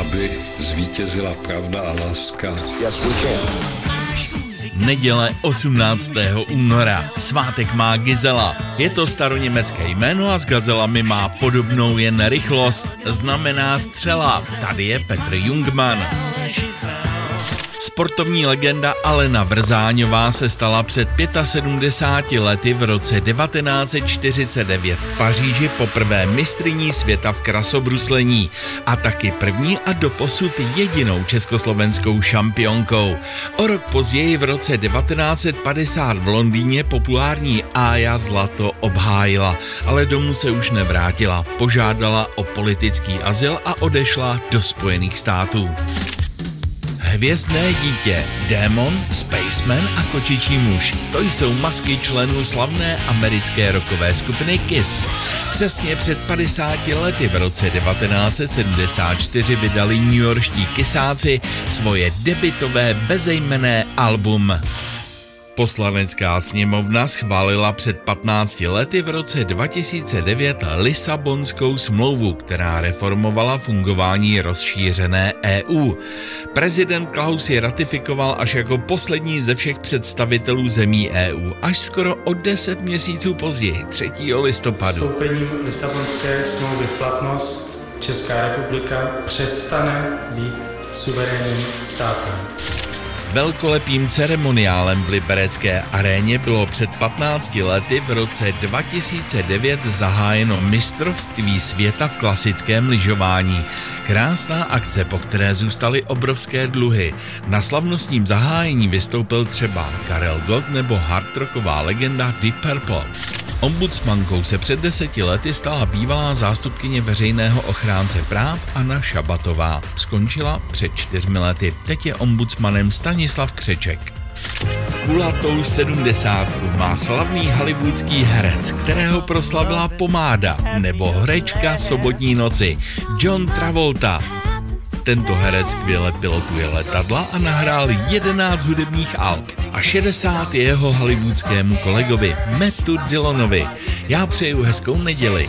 Aby zvítězila pravda a láska. Yes, we can. Neděle 18. února. Svátek má Gizela. Je to staroněmecké jméno a s gazelami má podobnou jen rychlost. Znamená střela. Tady je Petr Jungmann. Sportovní legenda Alena Vrzáňová se stala před 75 lety v roce 1949 v Paříži poprvé mistriní světa v krasobruslení a taky první a doposud jedinou československou šampionkou. O rok později v roce 1950 v Londýně populární Aja zlato obhájila, ale domů se už nevrátila. Požádala o politický azyl a odešla do Spojených států. Hvězdné dítě, démon, spaceman a kočičí muž. To jsou masky členů slavné americké rockové skupiny Kiss. Přesně před 50 lety v roce 1974 vydali New Yorkští Kissáci svoje debitové bezejmené album. Poslanecká sněmovna schválila před 15 lety v roce 2009 Lisabonskou smlouvu, která reformovala fungování rozšířené EU. Prezident Klaus ji ratifikoval až jako poslední ze všech představitelů zemí EU, až skoro o 10 měsíců později, 3. listopadu. Vstoupením Lisabonské smlouvy v platnost Česká republika přestane být suverénním státem. Velkolepým ceremoniálem v Liberecké aréně bylo před 15 lety v roce 2009 zahájeno mistrovství světa v klasickém lyžování. Krásná akce, po které zůstaly obrovské dluhy. Na slavnostním zahájení vystoupil třeba Karel Gott nebo hardrocková legenda Deep Purple. Ombudsmankou se před deseti lety stala bývalá zástupkyně veřejného ochránce práv Anna Šabatová. Skončila před čtyřmi lety. Teď je ombudsmanem Stanislav Křeček. Kulatou sedmdesátku má slavný hollywoodský herec, kterého proslavila pomáda, nebo hrečka sobotní noci, John Travolta. Tento herec skvěle pilotuje letadla a nahrál 11 hudebních alb a 60 jeho hollywoodskému kolegovi Mattu Dillonovi. Já přeju hezkou neděli.